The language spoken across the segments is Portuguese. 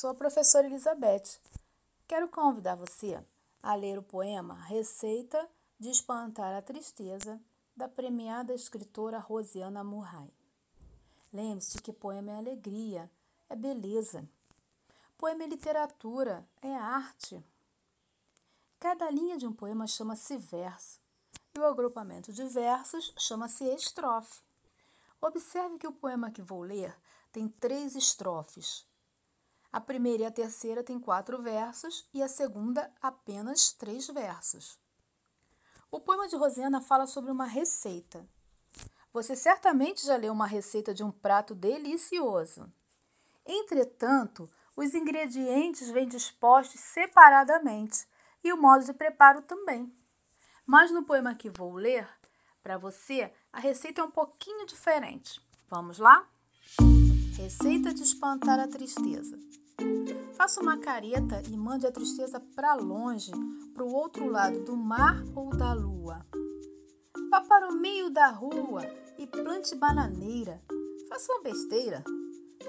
sou a professora Elizabeth. Quero convidar você a ler o poema Receita de Espantar a Tristeza, da premiada escritora Rosiana Murray. Lembre-se que poema é alegria, é beleza. Poema é literatura, é arte. Cada linha de um poema chama-se verso e o agrupamento de versos chama-se estrofe. Observe que o poema que vou ler tem três estrofes. A primeira e a terceira têm quatro versos e a segunda apenas três versos. O poema de Rosena fala sobre uma receita. Você certamente já leu uma receita de um prato delicioso. Entretanto, os ingredientes vêm dispostos separadamente e o modo de preparo também. Mas no poema que vou ler para você, a receita é um pouquinho diferente. Vamos lá? Receita de espantar a tristeza. Faça uma careta e mande a tristeza para longe, para o outro lado do mar ou da lua. Vá para o meio da rua e plante bananeira. Faça uma besteira.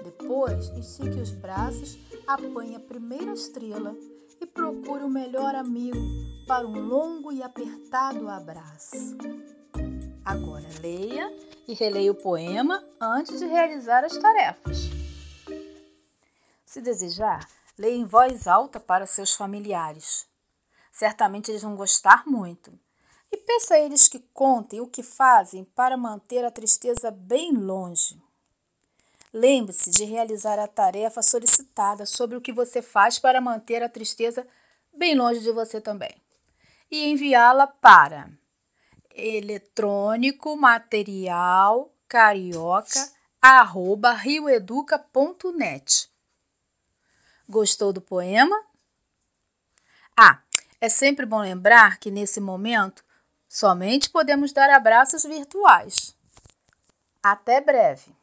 Depois, estique os braços, apanhe a primeira estrela e procure o melhor amigo para um longo e apertado abraço. Agora leia e releia o poema antes de realizar as tarefas. Se desejar, leia em voz alta para seus familiares. Certamente eles vão gostar muito. E peça a eles que contem o que fazem para manter a tristeza bem longe. Lembre-se de realizar a tarefa solicitada sobre o que você faz para manter a tristeza bem longe de você também. E enviá-la para eletrônico material carioca arroba rioeduca.net. Gostou do poema? Ah, é sempre bom lembrar que nesse momento somente podemos dar abraços virtuais. Até breve!